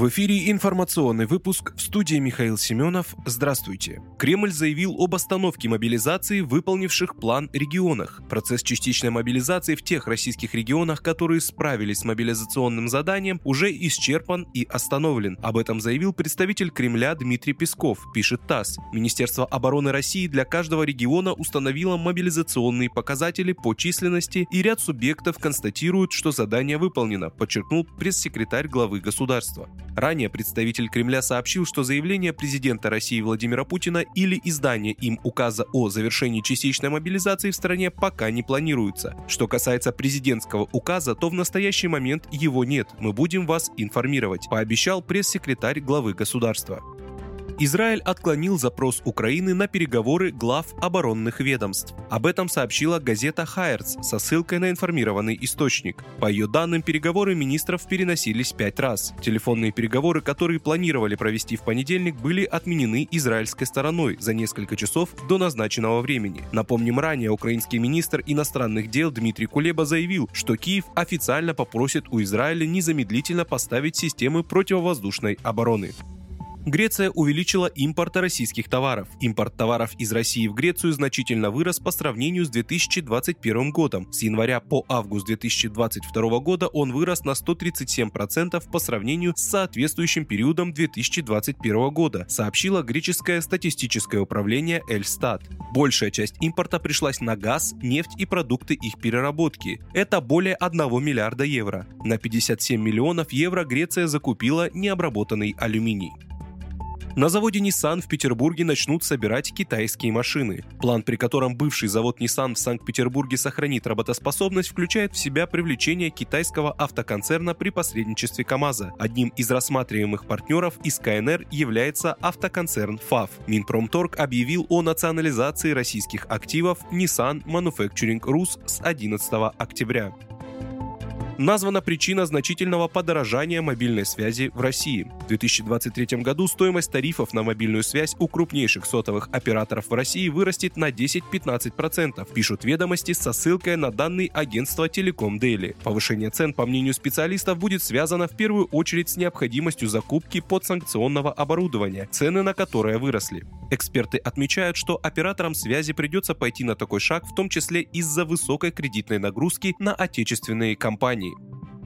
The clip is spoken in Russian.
В эфире информационный выпуск в студии Михаил Семенов. Здравствуйте. Кремль заявил об остановке мобилизации выполнивших план регионах. Процесс частичной мобилизации в тех российских регионах, которые справились с мобилизационным заданием, уже исчерпан и остановлен. Об этом заявил представитель Кремля Дмитрий Песков, пишет ТАСС. Министерство обороны России для каждого региона установило мобилизационные показатели по численности и ряд субъектов констатируют, что задание выполнено, подчеркнул пресс-секретарь главы государства. Ранее представитель Кремля сообщил, что заявление президента России Владимира Путина или издание им указа о завершении частичной мобилизации в стране пока не планируется. Что касается президентского указа, то в настоящий момент его нет. Мы будем вас информировать, пообещал пресс-секретарь главы государства. Израиль отклонил запрос Украины на переговоры глав оборонных ведомств. Об этом сообщила газета «Хайерц» со ссылкой на информированный источник. По ее данным, переговоры министров переносились пять раз. Телефонные переговоры, которые планировали провести в понедельник, были отменены израильской стороной за несколько часов до назначенного времени. Напомним, ранее украинский министр иностранных дел Дмитрий Кулеба заявил, что Киев официально попросит у Израиля незамедлительно поставить системы противовоздушной обороны. Греция увеличила импорт российских товаров. Импорт товаров из России в Грецию значительно вырос по сравнению с 2021 годом. С января по август 2022 года он вырос на 137% по сравнению с соответствующим периодом 2021 года, сообщило греческое статистическое управление Эльстат. Большая часть импорта пришлась на газ, нефть и продукты их переработки. Это более 1 миллиарда евро. На 57 миллионов евро Греция закупила необработанный алюминий. На заводе Nissan в Петербурге начнут собирать китайские машины. План, при котором бывший завод Nissan в Санкт-Петербурге сохранит работоспособность, включает в себя привлечение китайского автоконцерна при посредничестве КАМАЗа. Одним из рассматриваемых партнеров из КНР является автоконцерн ФАВ. Минпромторг объявил о национализации российских активов Nissan Manufacturing Rus с 11 октября названа причина значительного подорожания мобильной связи в России. В 2023 году стоимость тарифов на мобильную связь у крупнейших сотовых операторов в России вырастет на 10-15%, пишут ведомости со ссылкой на данные агентства Телеком Daily. Повышение цен, по мнению специалистов, будет связано в первую очередь с необходимостью закупки подсанкционного оборудования, цены на которое выросли. Эксперты отмечают, что операторам связи придется пойти на такой шаг, в том числе из-за высокой кредитной нагрузки на отечественные компании.